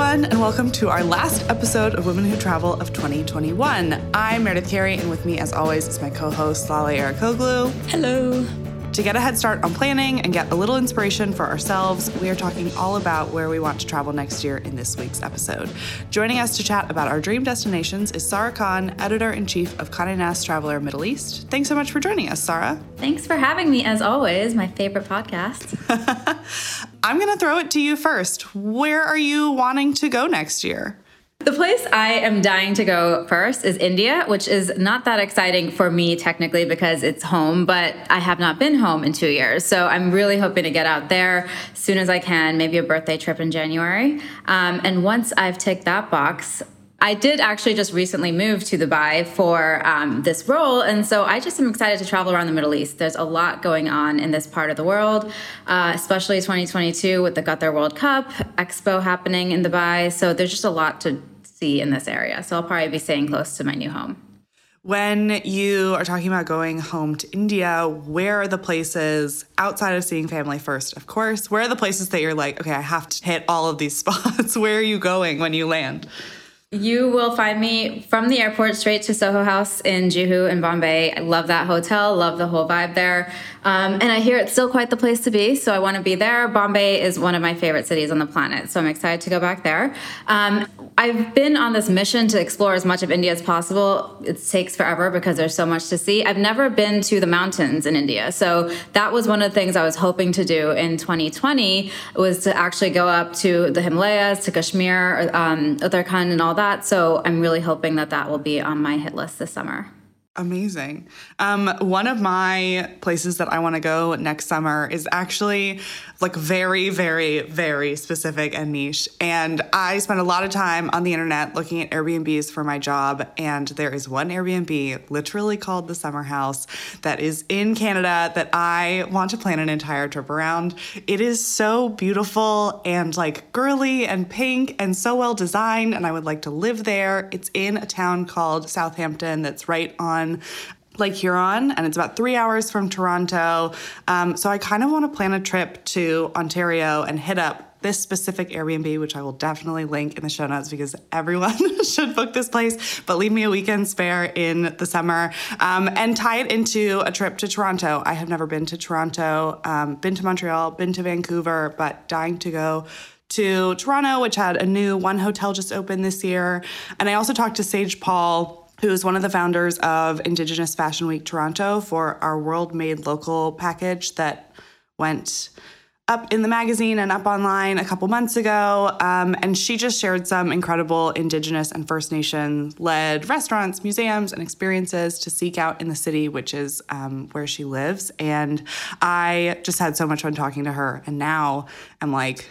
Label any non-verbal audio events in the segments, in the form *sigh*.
everyone, and welcome to our last episode of Women Who Travel of 2021. I'm Meredith Carey, and with me, as always, is my co host, Lale Arikoglu. Hello. To get a head start on planning and get a little inspiration for ourselves, we are talking all about where we want to travel next year in this week's episode. Joining us to chat about our dream destinations is Sarah Khan, editor in chief of Condé Nast Traveler Middle East. Thanks so much for joining us, Sarah. Thanks for having me, as always, my favorite podcast. *laughs* I'm going to throw it to you first. Where are you wanting to go next year? The place I am dying to go first is India, which is not that exciting for me technically because it's home, but I have not been home in two years. So I'm really hoping to get out there as soon as I can, maybe a birthday trip in January. Um, and once I've ticked that box, I did actually just recently move to Dubai for um, this role, and so I just am excited to travel around the Middle East. There's a lot going on in this part of the world, uh, especially 2022 with the Qatar World Cup Expo happening in Dubai. So there's just a lot to see in this area. So I'll probably be staying close to my new home. When you are talking about going home to India, where are the places outside of seeing family first, of course? Where are the places that you're like, okay, I have to hit all of these *laughs* spots? where are you going when you land? You will find me from the airport straight to Soho House in Juhu in Bombay. I love that hotel, love the whole vibe there. Um, and I hear it's still quite the place to be, so I want to be there. Bombay is one of my favorite cities on the planet, so I'm excited to go back there. Um, I've been on this mission to explore as much of India as possible. It takes forever because there's so much to see. I've never been to the mountains in India, so that was one of the things I was hoping to do in 2020 was to actually go up to the Himalayas, to Kashmir, um, Uttarakhand, and all that. So I'm really hoping that that will be on my hit list this summer. Amazing. Um, one of my places that I want to go next summer is actually like very, very, very specific and niche. And I spend a lot of time on the internet looking at Airbnbs for my job. And there is one Airbnb, literally called the Summer House, that is in Canada that I want to plan an entire trip around. It is so beautiful and like girly and pink and so well designed. And I would like to live there. It's in a town called Southampton that's right on on Lake Huron, and it's about three hours from Toronto. Um, so I kind of want to plan a trip to Ontario and hit up this specific Airbnb, which I will definitely link in the show notes because everyone *laughs* should book this place. But leave me a weekend spare in the summer um, and tie it into a trip to Toronto. I have never been to Toronto, um, been to Montreal, been to Vancouver, but dying to go to Toronto, which had a new one hotel just opened this year. And I also talked to Sage Paul who is one of the founders of Indigenous Fashion Week Toronto for our World Made Local package that went up in the magazine and up online a couple months ago. Um, and she just shared some incredible Indigenous and First Nation led restaurants, museums, and experiences to seek out in the city, which is um, where she lives. And I just had so much fun talking to her. And now I'm like,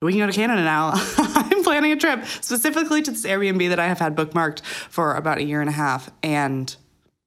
we can go to Canada now. *laughs* I'm planning a trip specifically to this Airbnb that I have had bookmarked for about a year and a half and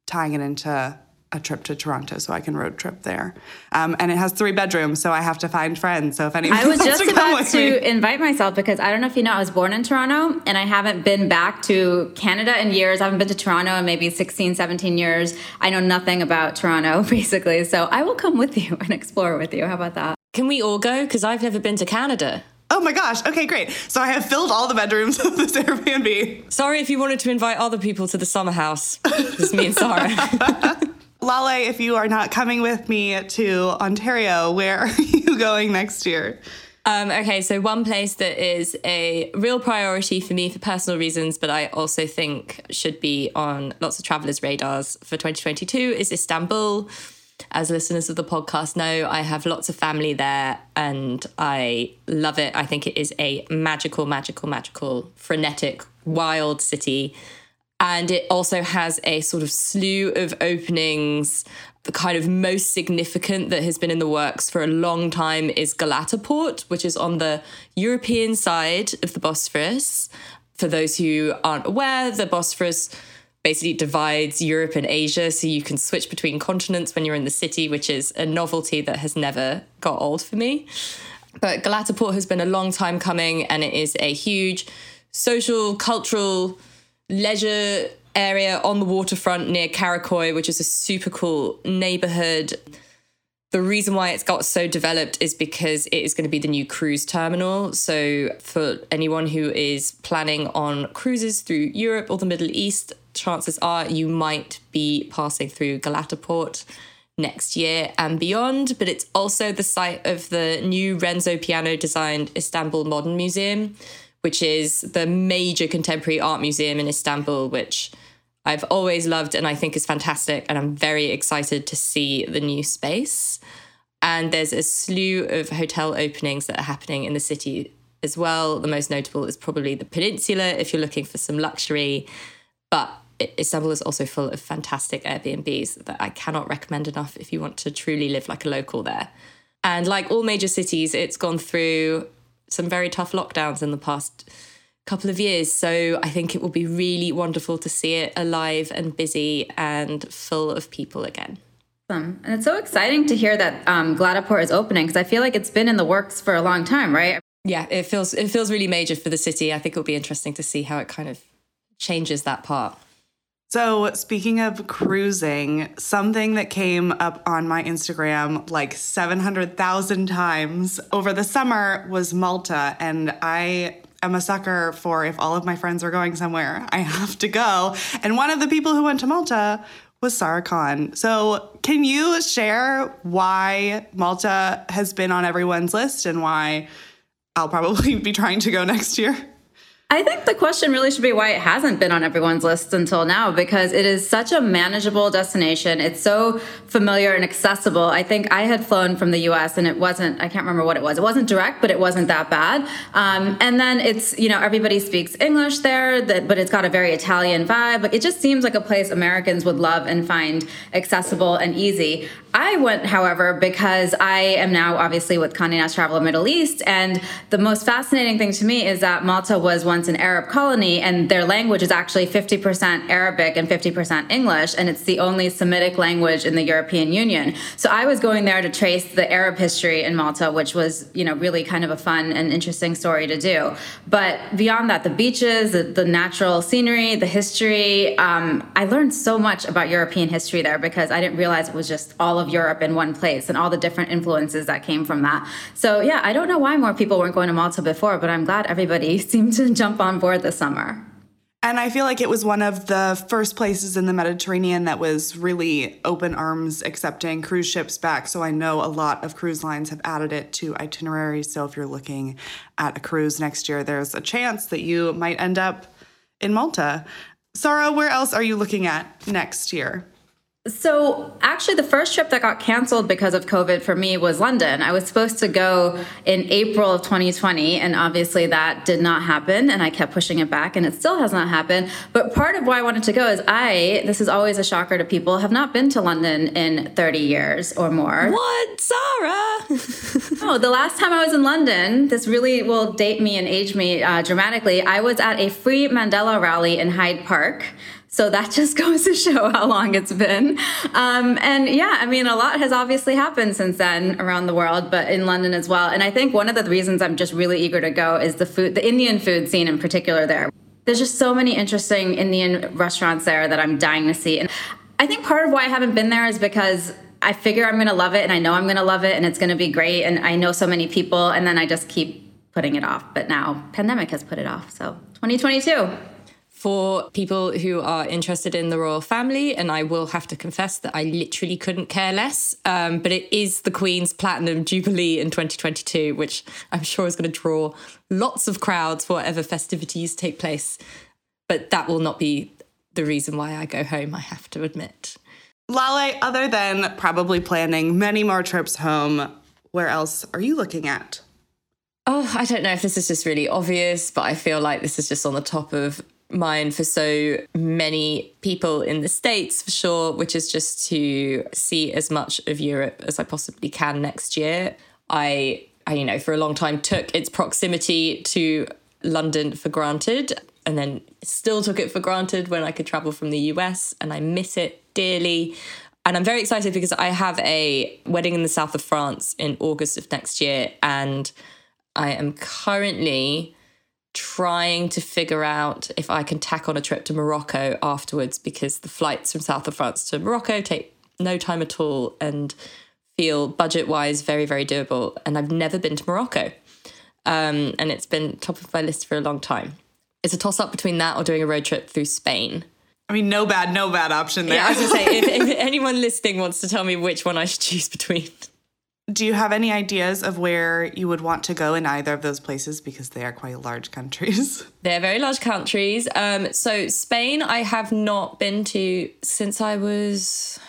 tying it into a trip to Toronto so I can road trip there. Um, and it has three bedrooms, so I have to find friends. So if anyone I was just to about to me. invite myself because I don't know if you know, I was born in Toronto and I haven't been back to Canada in years. I haven't been to Toronto in maybe 16, 17 years. I know nothing about Toronto, *laughs* basically. So I will come with you and explore with you. How about that? Can we all go? Because I've never been to Canada. Oh my gosh. Okay, great. So I have filled all the bedrooms *laughs* of this Airbnb. Sorry if you wanted to invite other people to the summer house. Just me and Sarah. *laughs* Lale, if you are not coming with me to Ontario, where are *laughs* you going next year? Um, okay, so one place that is a real priority for me for personal reasons, but I also think should be on lots of travelers' radars for 2022 is Istanbul as listeners of the podcast know, I have lots of family there and I love it. I think it is a magical, magical, magical, frenetic, wild city. And it also has a sort of slew of openings. The kind of most significant that has been in the works for a long time is Galata Port, which is on the European side of the Bosphorus. For those who aren't aware, the Bosphorus basically divides Europe and Asia. So you can switch between continents when you're in the city, which is a novelty that has never got old for me. But Galata Port has been a long time coming, and it is a huge social, cultural, leisure area on the waterfront near Karakoy, which is a super cool neighborhood. The reason why it's got so developed is because it is going to be the new cruise terminal. So, for anyone who is planning on cruises through Europe or the Middle East, chances are you might be passing through Galata Port next year and beyond. But it's also the site of the new Renzo Piano designed Istanbul Modern Museum, which is the major contemporary art museum in Istanbul, which I've always loved and I think is fantastic. And I'm very excited to see the new space. And there's a slew of hotel openings that are happening in the city as well. The most notable is probably the Peninsula if you're looking for some luxury. But Istanbul is also full of fantastic Airbnbs that I cannot recommend enough if you want to truly live like a local there. And like all major cities, it's gone through some very tough lockdowns in the past couple of years. So I think it will be really wonderful to see it alive and busy and full of people again. Awesome. And it's so exciting to hear that um, Galata is opening because I feel like it's been in the works for a long time, right? Yeah, it feels it feels really major for the city. I think it'll be interesting to see how it kind of changes that part. So, speaking of cruising, something that came up on my Instagram like 700,000 times over the summer was Malta. And I am a sucker for if all of my friends are going somewhere, I have to go. And one of the people who went to Malta was Sarah Khan. So, can you share why Malta has been on everyone's list and why I'll probably *laughs* be trying to go next year? I think the question really should be why it hasn't been on everyone's list until now because it is such a manageable destination. It's so familiar and accessible. I think I had flown from the US and it wasn't, I can't remember what it was. It wasn't direct, but it wasn't that bad. Um, and then it's, you know, everybody speaks English there, that, but it's got a very Italian vibe. It just seems like a place Americans would love and find accessible and easy. I went, however, because I am now obviously with Condé Nast Traveler Middle East. And the most fascinating thing to me is that Malta was once an Arab colony and their language is actually 50% Arabic and 50% English. And it's the only Semitic language in the European Union. So I was going there to trace the Arab history in Malta, which was, you know, really kind of a fun and interesting story to do. But beyond that, the beaches, the, the natural scenery, the history, um, I learned so much about European history there because I didn't realize it was just all of of Europe in one place and all the different influences that came from that. So, yeah, I don't know why more people weren't going to Malta before, but I'm glad everybody *laughs* seemed to jump on board this summer. And I feel like it was one of the first places in the Mediterranean that was really open arms accepting cruise ships back. So I know a lot of cruise lines have added it to itineraries. So if you're looking at a cruise next year, there's a chance that you might end up in Malta. Sarah, where else are you looking at next year? So, actually, the first trip that got canceled because of COVID for me was London. I was supposed to go in April of 2020, and obviously that did not happen. And I kept pushing it back, and it still has not happened. But part of why I wanted to go is I, this is always a shocker to people, have not been to London in 30 years or more. What, Sarah? *laughs* oh, the last time I was in London, this really will date me and age me uh, dramatically. I was at a free Mandela rally in Hyde Park. So that *laughs* just goes to show how long it's been. Um, and yeah, I mean, a lot has obviously happened since then around the world, but in London as well. And I think one of the reasons I'm just really eager to go is the food, the Indian food scene in particular there. There's just so many interesting Indian restaurants there that I'm dying to see. And I think part of why I haven't been there is because I figure I'm going to love it and I know I'm going to love it and it's going to be great. And I know so many people and then I just keep putting it off. But now pandemic has put it off. So 2022 for people who are interested in the royal family, and I will have to confess that I literally couldn't care less. Um, but it is the Queen's Platinum Jubilee in 2022, which I'm sure is going to draw lots of crowds for whatever festivities take place. But that will not be the reason why I go home, I have to admit. Lale, other than probably planning many more trips home, where else are you looking at? Oh, I don't know if this is just really obvious, but I feel like this is just on the top of mine for so many people in the States for sure, which is just to see as much of Europe as I possibly can next year. I, I, you know, for a long time took its proximity to London for granted and then still took it for granted when I could travel from the US and I miss it dearly. And I'm very excited because I have a wedding in the south of France in August of next year and I am currently trying to figure out if I can tack on a trip to Morocco afterwards because the flights from south of France to Morocco take no time at all. And feel budget wise very, very doable. And I've never been to Morocco. Um, and it's been top of my list for a long time. It's a toss up between that or doing a road trip through Spain. I mean, no bad, no bad option there. Yeah, I was gonna say, if, *laughs* if anyone listening wants to tell me which one I should choose between. Do you have any ideas of where you would want to go in either of those places because they are quite large countries? *laughs* They're very large countries. Um, so Spain, I have not been to since I was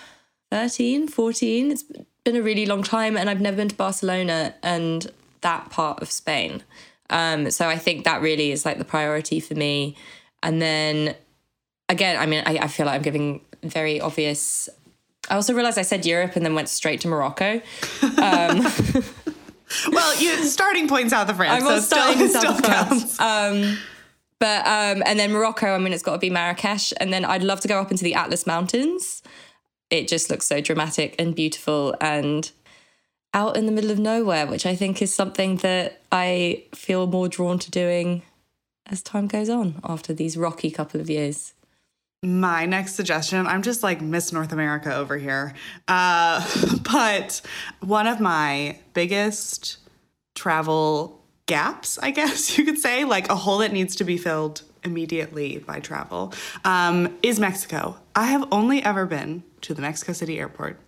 13, 14. It's been a really long time, and I've never been to Barcelona and that part of Spain. Um, so I think that really is like the priority for me. And then again, I mean, I, I feel like I'm giving very obvious I also realized I said Europe and then went straight to Morocco. Um, *laughs* well, you starting point south of France. I was so starting still, south of. France. Um, but um, and then Morocco. I mean, it's got to be Marrakesh, and then I'd love to go up into the Atlas Mountains. It just looks so dramatic and beautiful, and out in the middle of nowhere, which I think is something that I feel more drawn to doing as time goes on after these rocky couple of years. My next suggestion, I'm just like Miss North America over here. Uh, *laughs* but one of my biggest travel gaps, I guess *laughs* you could say, like a hole that needs to be filled immediately by travel, um, is Mexico. I have only ever been to the Mexico City airport.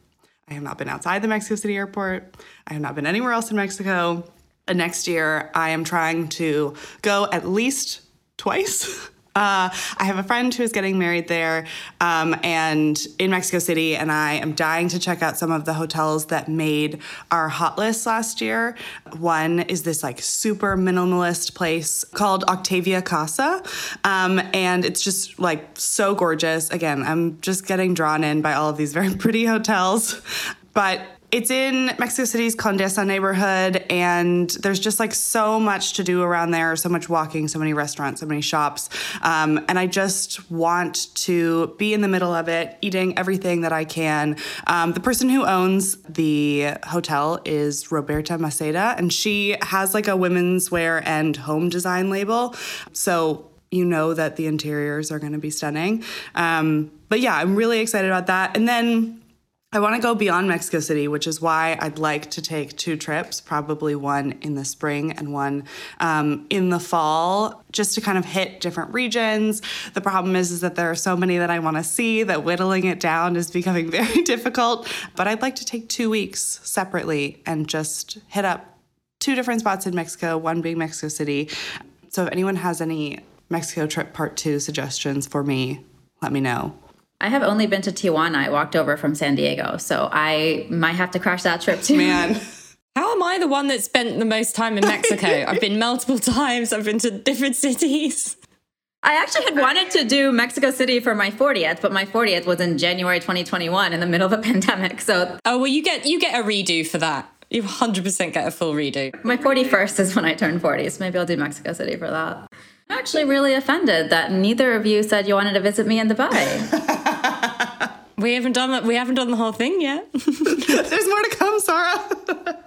I have not been outside the Mexico City airport. I have not been anywhere else in Mexico. Next year, I am trying to go at least twice. *laughs* Uh, I have a friend who is getting married there um, and in Mexico City, and I am dying to check out some of the hotels that made our hot list last year. One is this like super minimalist place called Octavia Casa, um, and it's just like so gorgeous. Again, I'm just getting drawn in by all of these very *laughs* pretty hotels, but it's in Mexico City's Condesa neighborhood, and there's just like so much to do around there, so much walking, so many restaurants, so many shops. Um, and I just want to be in the middle of it, eating everything that I can. Um, the person who owns the hotel is Roberta Maceda, and she has like a women's wear and home design label. So you know that the interiors are going to be stunning. Um, but yeah, I'm really excited about that. And then I want to go beyond Mexico City, which is why I'd like to take two trips, probably one in the spring and one um, in the fall, just to kind of hit different regions. The problem is, is that there are so many that I want to see that whittling it down is becoming *laughs* very difficult. But I'd like to take two weeks separately and just hit up two different spots in Mexico, one being Mexico City. So if anyone has any Mexico trip part two suggestions for me, let me know. I have only been to Tijuana. I walked over from San Diego, so I might have to crash that trip too. Man. *laughs* How am I the one that spent the most time in Mexico? *laughs* I've been multiple times. I've been to different *laughs* cities. I actually had wanted to do Mexico City for my 40th, but my 40th was in January 2021 in the middle of a pandemic. So Oh well, you get you get a redo for that. You 100% get a full redo. my 41st is when I turn 40, so maybe I'll do Mexico City for that. I'm actually really offended that neither of you said you wanted to visit me in Dubai. We haven't done that. We haven't done the whole thing yet. *laughs* There's more to come, Sarah.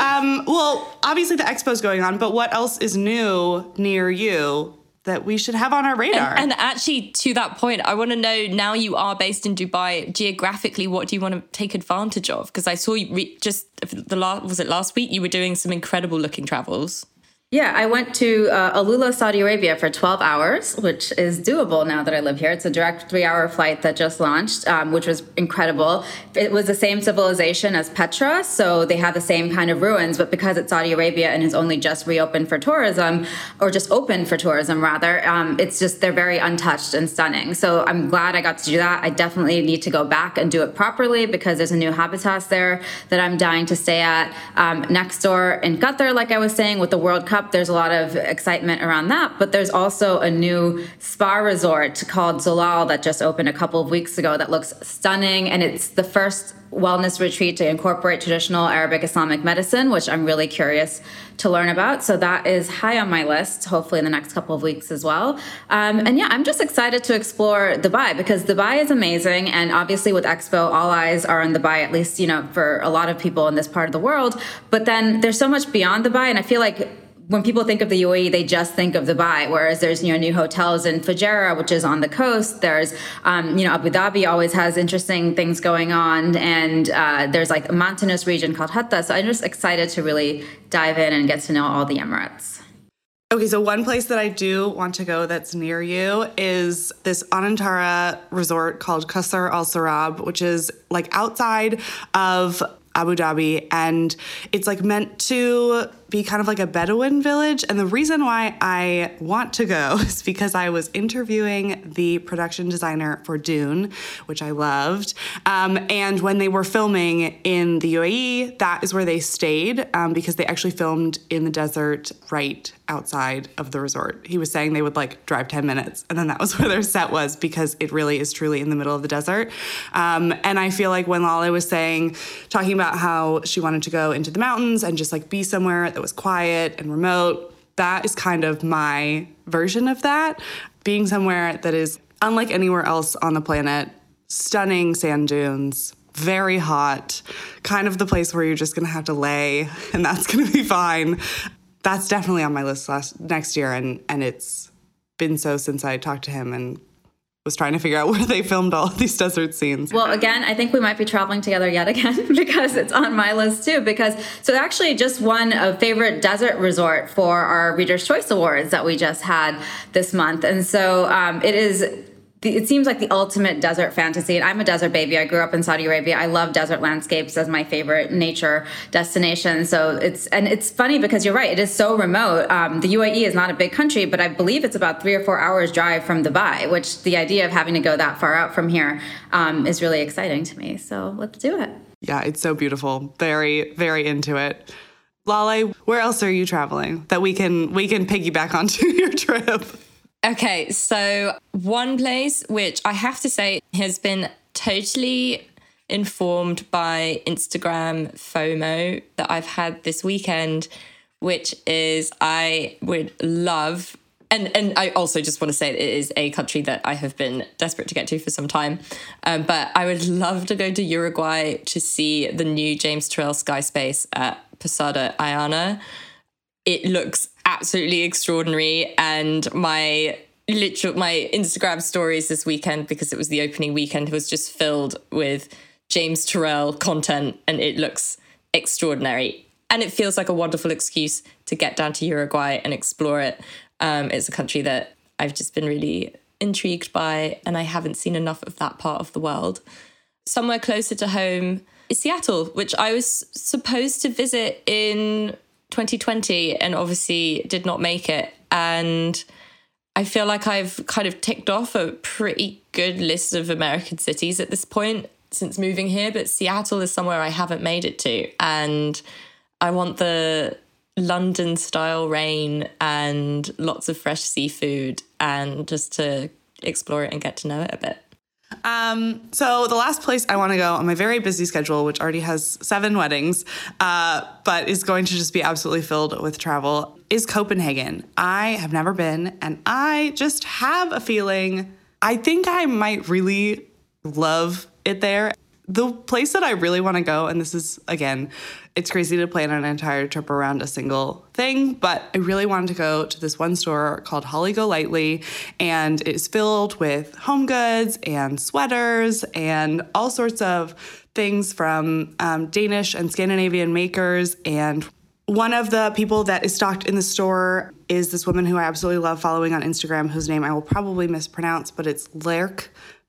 um, well, obviously the expo's going on, but what else is new near you that we should have on our radar? And actually, to that point, I want to know now you are based in Dubai. Geographically, what do you want to take advantage of? Because I saw you re- just the last was it last week you were doing some incredible looking travels. Yeah, I went to uh, Alula, Saudi Arabia for 12 hours, which is doable now that I live here. It's a direct three hour flight that just launched, um, which was incredible. It was the same civilization as Petra, so they have the same kind of ruins, but because it's Saudi Arabia and is only just reopened for tourism, or just open for tourism rather, um, it's just, they're very untouched and stunning. So I'm glad I got to do that. I definitely need to go back and do it properly because there's a new habitat there that I'm dying to stay at. Um, next door in Qatar, like I was saying, with the World Cup, there's a lot of excitement around that. But there's also a new spa resort called Zulal that just opened a couple of weeks ago that looks stunning. And it's the first wellness retreat to incorporate traditional Arabic Islamic medicine, which I'm really curious to learn about. So that is high on my list, hopefully in the next couple of weeks as well. Um, and yeah, I'm just excited to explore Dubai because Dubai is amazing. And obviously with Expo, all eyes are on Dubai, at least, you know, for a lot of people in this part of the world. But then there's so much beyond Dubai. And I feel like when people think of the UAE, they just think of Dubai. Whereas there's you know new hotels in Fujairah, which is on the coast. There's um, you know Abu Dhabi always has interesting things going on, and uh, there's like a mountainous region called Hatta. So I'm just excited to really dive in and get to know all the Emirates. Okay, so one place that I do want to go that's near you is this Anantara resort called Qasr Al Sarab, which is like outside of Abu Dhabi, and it's like meant to be kind of like a Bedouin village. And the reason why I want to go *laughs* is because I was interviewing the production designer for Dune, which I loved. Um, and when they were filming in the UAE, that is where they stayed um, because they actually filmed in the desert right outside of the resort. He was saying they would like drive 10 minutes, and then that was *laughs* where their set was because it really is truly in the middle of the desert. Um, and I feel like when Lale was saying, talking about how she wanted to go into the mountains and just like be somewhere that was quiet and remote, that is kind of my version of that. Being somewhere that is unlike anywhere else on the planet, stunning sand dunes, very hot, kind of the place where you're just gonna have to lay *laughs* and that's gonna be fine that's definitely on my list last next year, and and it's been so since I talked to him and was trying to figure out *laughs* where they filmed all of these desert scenes. Well, again, I think we might be traveling together yet again *laughs* because it's on my list too. Because so actually just won a favorite desert resort for our Reader's Choice Awards that we just had this month, and so um, it is it seems like the ultimate desert fantasy. And I'm a desert baby. I grew up in Saudi Arabia. I love desert landscapes as my favorite nature destination. So it's and it's funny because you're right. It is so remote. Um, the UAE is not a big country, but I believe it's about three or four hours drive from Dubai. Which the idea of having to go that far out from here um, is really exciting to me. So let's do it. Yeah, it's so beautiful. Very, very into it. Lale, where else are you traveling that we can we can piggyback onto *laughs* your trip? Okay, so one place which I have to say has been totally informed by Instagram FOMO that I've had this weekend, which is I would love and and I also just want to say it is a country that I have been desperate to get to for some time. Um, but I would love to go to Uruguay to see the new James Turrell Sky Space at Posada Ayana. It looks absolutely extraordinary. And my literal my Instagram stories this weekend because it was the opening weekend was just filled with James Turrell content, and it looks extraordinary. And it feels like a wonderful excuse to get down to Uruguay and explore it. Um, it's a country that I've just been really intrigued by, and I haven't seen enough of that part of the world. Somewhere closer to home is Seattle, which I was supposed to visit in 2020 and obviously did not make it. And I feel like I've kind of ticked off a pretty good list of American cities at this point since moving here, but Seattle is somewhere I haven't made it to. And I want the London style rain and lots of fresh seafood and just to explore it and get to know it a bit. Um, so the last place I want to go on my very busy schedule, which already has seven weddings, uh, but is going to just be absolutely filled with travel, is Copenhagen. I have never been, and I just have a feeling I think I might really love it there the place that I really want to go, and this is again, it's crazy to plan an entire trip around a single thing, but I really wanted to go to this one store called Holly Golightly, and it is filled with home goods and sweaters and all sorts of things from um, Danish and Scandinavian makers. And one of the people that is stocked in the store is this woman who I absolutely love following on Instagram, whose name I will probably mispronounce, but it's Lærke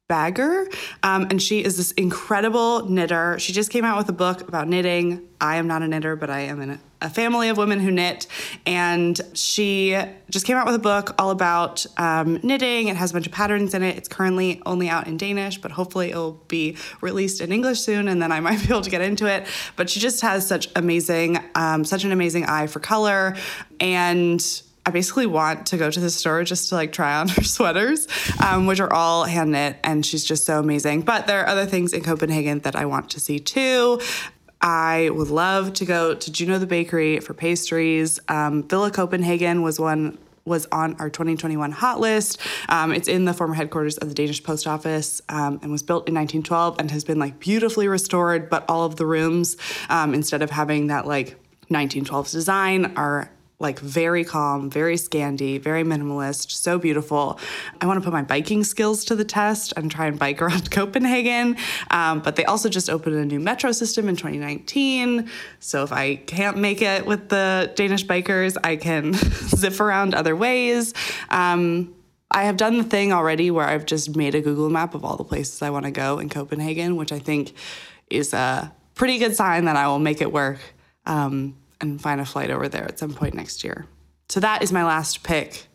Bagger. Um, and she is this incredible knitter. She just came out with a book about knitting. I am not a knitter, but I am in a, family of women who knit. And she just came out with a book all about um, knitting. It has a bunch of patterns in it. It's currently only out in Danish, but hopefully it'll be released in English soon, and then I *laughs* might be able to get into it. But she just has such amazing, um, such an amazing eye for color. And I basically want to go to the store just to like try on *laughs* her sweaters, um, which are all hand knit, and she's just so amazing. But there are other things in Copenhagen that I want to see too. I would love to go to Juno the Bakery for pastries. Um, Villa Copenhagen was one was on our 2021 hot list. Um, it's in the former headquarters of the Danish Post Office um, and was built in 1912 and has been like beautifully restored. But all of the rooms, um, instead of having that like 1912s design, are like very calm, very Scandi, very minimalist, so beautiful. I want to put my biking skills to the test and try and bike *laughs* around Copenhagen. Um, but they also just opened a new metro system in 2019. So if I can't make it with the Danish bikers, I can *laughs* zip around other ways. Um, I have done the thing already where I've just made a Google map of all the places I want to go in Copenhagen, which I think is a pretty good sign that I will make it work. Um, and find a flight over there at some point next year. So that is my last pick.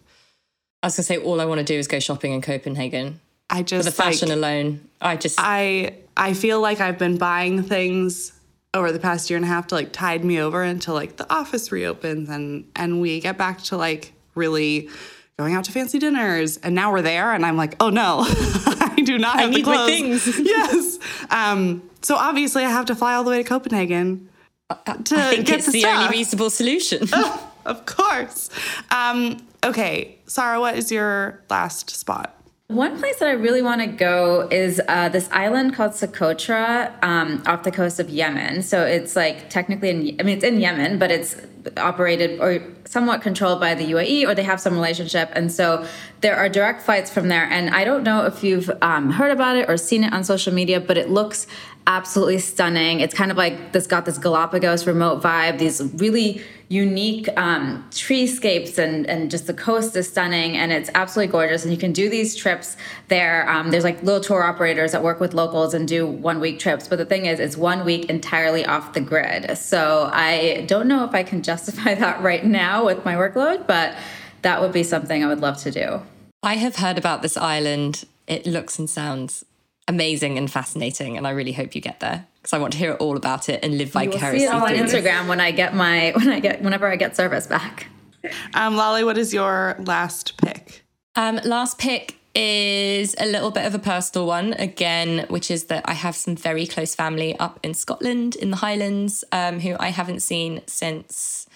I was gonna say all I want to do is go shopping in Copenhagen. I just For the fashion like, alone. I just I I feel like I've been buying things over the past year and a half to like tide me over until like the office reopens and and we get back to like really going out to fancy dinners. And now we're there and I'm like, oh no, *laughs* I do not have I need the my things. *laughs* yes. Um, so obviously I have to fly all the way to Copenhagen to I think get it's the, the, only reasonable solution. *laughs* of course. Um, okay, Sarah, what is your last spot? One place that I really want to go is uh, this island called Socotra um, off the coast of Yemen. So it's like technically in, I mean, it's in Yemen, but it's operated or somewhat controlled by the UAE or they have some relationship. And so there are direct flights from there. And I don't know if you've um, heard about it or seen it on social media, but it looks absolutely stunning. It's kind of like this got this Galapagos remote vibe, these really unique um, treescapes and, and just the coast is stunning and it's absolutely gorgeous. And you can do these trips there. Um, there's like little tour operators that work with locals and do one week trips. But the thing is, it's one week entirely off the grid. So I don't know if I can *laughs* justify that right now with my workload, but that would be something I would love to do. I have heard about this island. It looks and sounds amazing and fascinating, and I really hope you get there because I want to hear all about it and live vicariously. You will vicariously see it on through this. Instagram when I get my *laughs* when I get whenever I get service back. Um, Lale, what is your last pick? Um, last pick is a little bit of a personal one again, which is that I have some very close family up in Scotland in the Highlands um, who I haven't seen since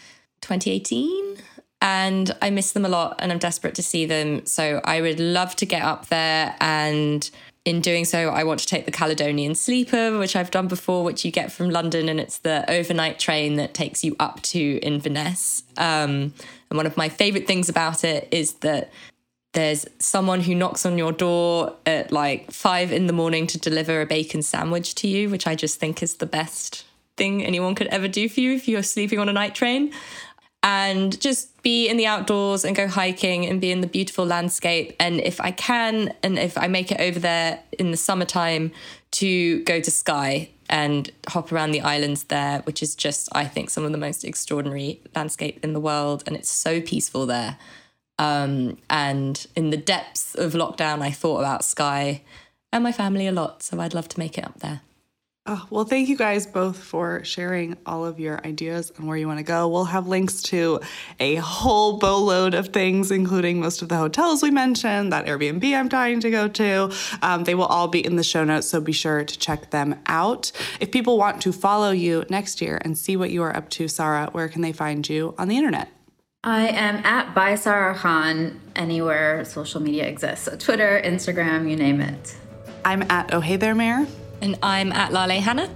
2018. And I miss them a lot and I'm desperate to see them. So I would love to get up there. And in doing so, I want to take the Caledonian Sleeper, which I've done before, which you get from London. And it's the overnight train that takes you up to Inverness. Um, and one of my favorite things about it is that there's someone who knocks on your door at like five in the morning to deliver a bacon sandwich to you, which I just think is the best thing anyone could ever do for you if you're sleeping on a night train. And just be in the outdoors and go hiking and be in the beautiful landscape. And if I can, and if I make it over there in the summertime, to go to Skye and hop around the islands there, which is just, I think, some of the most extraordinary landscape in the world. And it's so peaceful there. Um, and in the depths of lockdown, I thought about Skye and my family a lot. So I'd love to make it up there. Oh, well, thank you guys both for sharing all of your ideas on where you want to go. We'll have links to a whole boatload of things, including most of the hotels we mentioned, that Airbnb I'm dying to go to. Um, they will all be in the show notes, so be sure to check them out. If people want to follow you next year and see what you are up to, Sarah, where can they find you on the internet? I am at by Sarah Khan anywhere social media exists. So Twitter, Instagram, you name it. I'm at Oh Hey There Mayor. And I'm at Lale Hannah.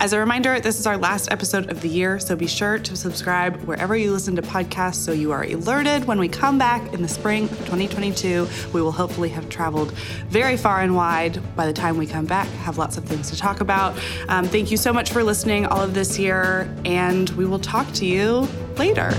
As a reminder, this is our last episode of the year, so be sure to subscribe wherever you listen to podcasts so you are alerted when we come back in the spring of 2022. We will hopefully have traveled very far and wide by the time we come back, have lots of things to talk about. Um, thank you so much for listening all of this year, and we will talk to you later.